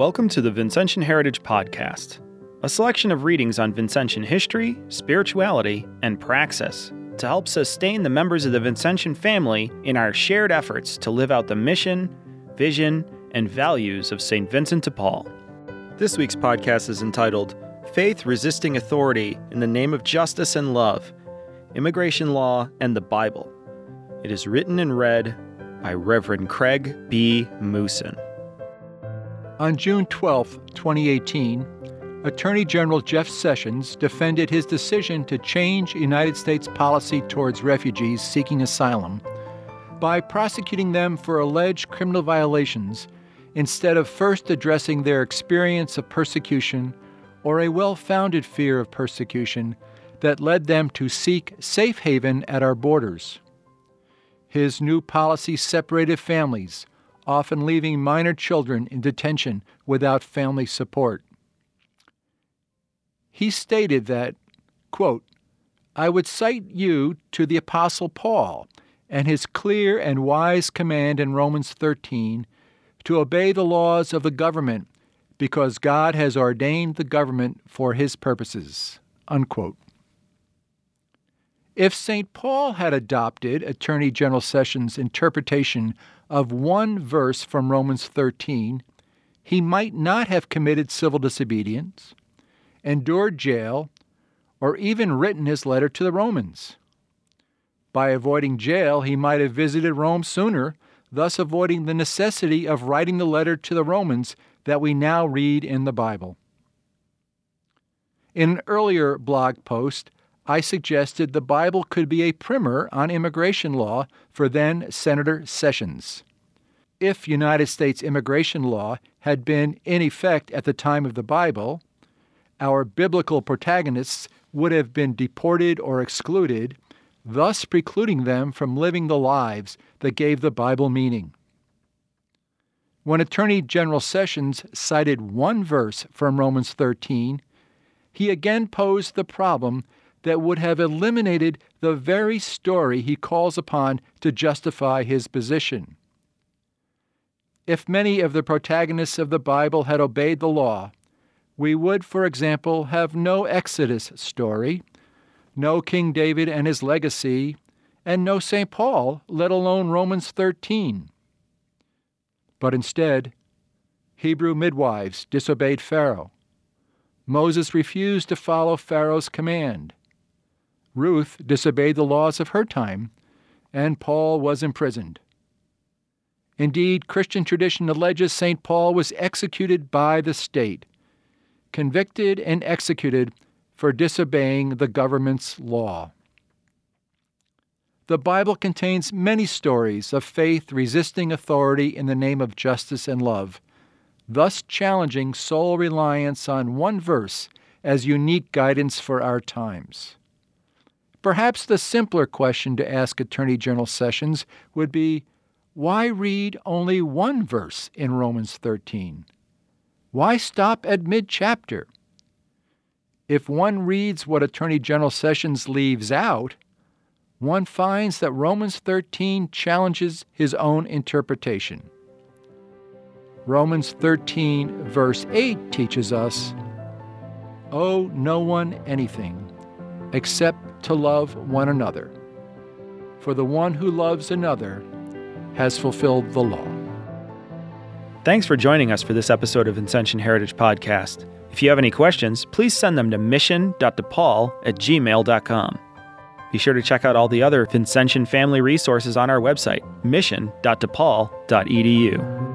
Welcome to the Vincentian Heritage Podcast, a selection of readings on Vincentian history, spirituality, and praxis to help sustain the members of the Vincentian family in our shared efforts to live out the mission, vision, and values of St. Vincent de Paul. This week's podcast is entitled Faith Resisting Authority in the Name of Justice and Love Immigration Law and the Bible. It is written and read by Reverend Craig B. Mousin. On June 12, 2018, Attorney General Jeff Sessions defended his decision to change United States policy towards refugees seeking asylum by prosecuting them for alleged criminal violations instead of first addressing their experience of persecution or a well founded fear of persecution that led them to seek safe haven at our borders. His new policy separated families often leaving minor children in detention without family support. He stated that, quote, I would cite you to the Apostle Paul and his clear and wise command in Romans 13 to obey the laws of the government because God has ordained the government for his purposes. Unquote. If St. Paul had adopted Attorney General Sessions' interpretation of one verse from Romans 13, he might not have committed civil disobedience, endured jail, or even written his letter to the Romans. By avoiding jail, he might have visited Rome sooner, thus avoiding the necessity of writing the letter to the Romans that we now read in the Bible. In an earlier blog post, I suggested the Bible could be a primer on immigration law for then Senator Sessions. If United States immigration law had been in effect at the time of the Bible, our biblical protagonists would have been deported or excluded, thus precluding them from living the lives that gave the Bible meaning. When Attorney General Sessions cited one verse from Romans 13, he again posed the problem that would have eliminated the very story he calls upon to justify his position. If many of the protagonists of the Bible had obeyed the law, we would, for example, have no Exodus story, no King David and his legacy, and no St. Paul, let alone Romans 13. But instead, Hebrew midwives disobeyed Pharaoh. Moses refused to follow Pharaoh's command. Ruth disobeyed the laws of her time, and Paul was imprisoned. Indeed, Christian tradition alleges St. Paul was executed by the state, convicted and executed for disobeying the government's law. The Bible contains many stories of faith resisting authority in the name of justice and love, thus challenging sole reliance on one verse as unique guidance for our times. Perhaps the simpler question to ask Attorney General Sessions would be why read only one verse in Romans 13? Why stop at mid chapter? If one reads what Attorney General Sessions leaves out, one finds that Romans 13 challenges his own interpretation. Romans 13, verse 8 teaches us Owe no one anything except to love one another. For the one who loves another has fulfilled the law. Thanks for joining us for this episode of Vincentian Heritage Podcast. If you have any questions, please send them to mission.depaul at gmail.com. Be sure to check out all the other Vincentian family resources on our website, mission.depaul.edu.